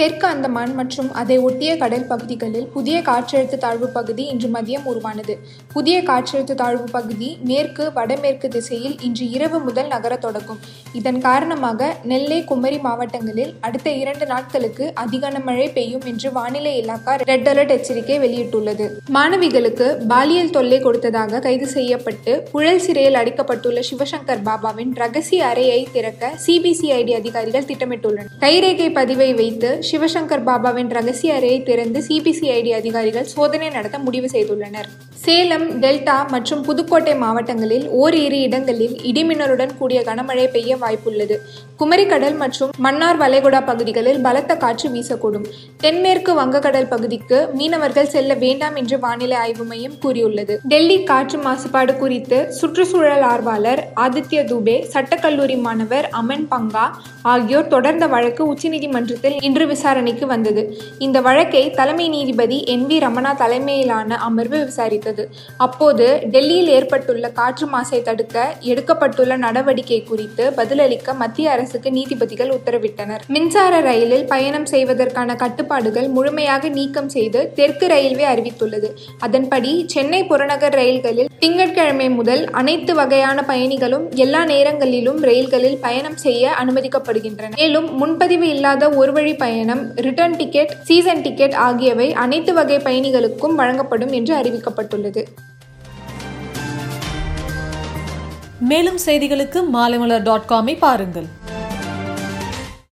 தெற்கு அந்தமான் மற்றும் அதை ஒட்டிய கடல் பகுதிகளில் புதிய காற்றழுத்த தாழ்வு பகுதி இன்று மதியம் உருவானது. புதிய காற்றழுத்த தாழ்வு பகுதி மேற்கு வடமேற்கு திசையில் இன்று இரவு முதல் நகரத் தொடங்கும். இதன் காரணமாக நெல்லை குமரி மாவட்டங்களில் அடுத்த இரண்டு நாட்களுக்கு அதிக மழை பெய்யும் என்று வானிலை இலாக்கா ரெட் அலர்ட் எச்சரிக்கை வெளியிட்டுள்ளது. மாணவிகளுக்கு பாலியல் தொல்லை கொடுத்ததாக கைது செய்யப்பட்டு புழல் சிறையில் அடைக்கப்பட்டுள்ள சிவசங்கர் பாபாவின் ரகசிய அறையை திறக்க சிபிசிஐடி அதிகாரிகள் திட்டமிட்டுள்ளனர். கைரேகை பதிவை வைத்து சிவசங்கர் பாபாவின் ரகசிய அறையை திறந்து சிபிசிஐடி அதிகாரிகள் சோதனை நடத்த முடிவு செய்துள்ளனர். சேலம் டெல்டா மற்றும் புதுக்கோட்டை மாவட்டங்களில் ஓரிரு இடங்களில் இடிமின்னலுடன் கூடிய கனமழை பெய்ய வாய்ப்புள்ளது. குமரிக்கடல் மற்றும் மன்னார் வளைகுடா பகுதிகளில் பலத்த காற்று வீசக்கூடும். தென்மேற்கு வங்கக்கடல் பகுதிக்கு மீனவர்கள் செல்ல வேண்டாம் என்று வானிலை ஆய்வு மையம் கூறியுள்ளது. டெல்லி காற்று மாசுபாடு குறித்து சுற்றுச்சூழல் ஆர்வலர் ஆதித்ய துபே சட்டக்கல்லூரி மாணவர் அமன் பங்கா ஆகியோர் தொடர்ந்த வழக்கு உச்சநீதிமன்றத்தில் இன்று விசாரணைக்கு வந்தது. இந்த வழக்கை தலைமை நீதிபதி என் வி. ரமணா தலைமையிலான அமர்வு விசாரித்தது. அப்போது டெல்லியில் ஏற்பட்டுள்ள காற்று மாசை தடுக்க எடுக்கப்பட்டுள்ள நடவடிக்கை குறித்து பதிலளிக்க மத்திய அரசுக்கு நீதிபதிகள் உத்தரவிட்டனர். மின்சார ரயிலில் பயணம் செய்வதற்கான கட்டுப்பாடுகள் முழுமையாக நீக்கம் செய்து தெற்கு ரயில்வே அறிவித்துள்ளது. அதன்படி சென்னை புறநகர் ரயில்களில் திங்கட்கிழமை முதல் அனைத்து வகையான பயணிகளும் எல்லா நேரங்களிலும் ரயில்களில் பயணம் செய்ய அனுமதிக்கப்படுகின்றன. மேலும் முன்பதிவு இல்லாத ஒரு வழி பயணம் ரிட்டர்ன் டிக்கெட் சீசன் டிக்கெட் ஆகியவை அனைத்து வகை பயணிகளுக்கும் வழங்கப்படும் என்று அறிவிக்கப்பட்டுள்ளது. மேலும் செய்திகளுக்கு மாலைமலர் டாட் காமை பாருங்கள்.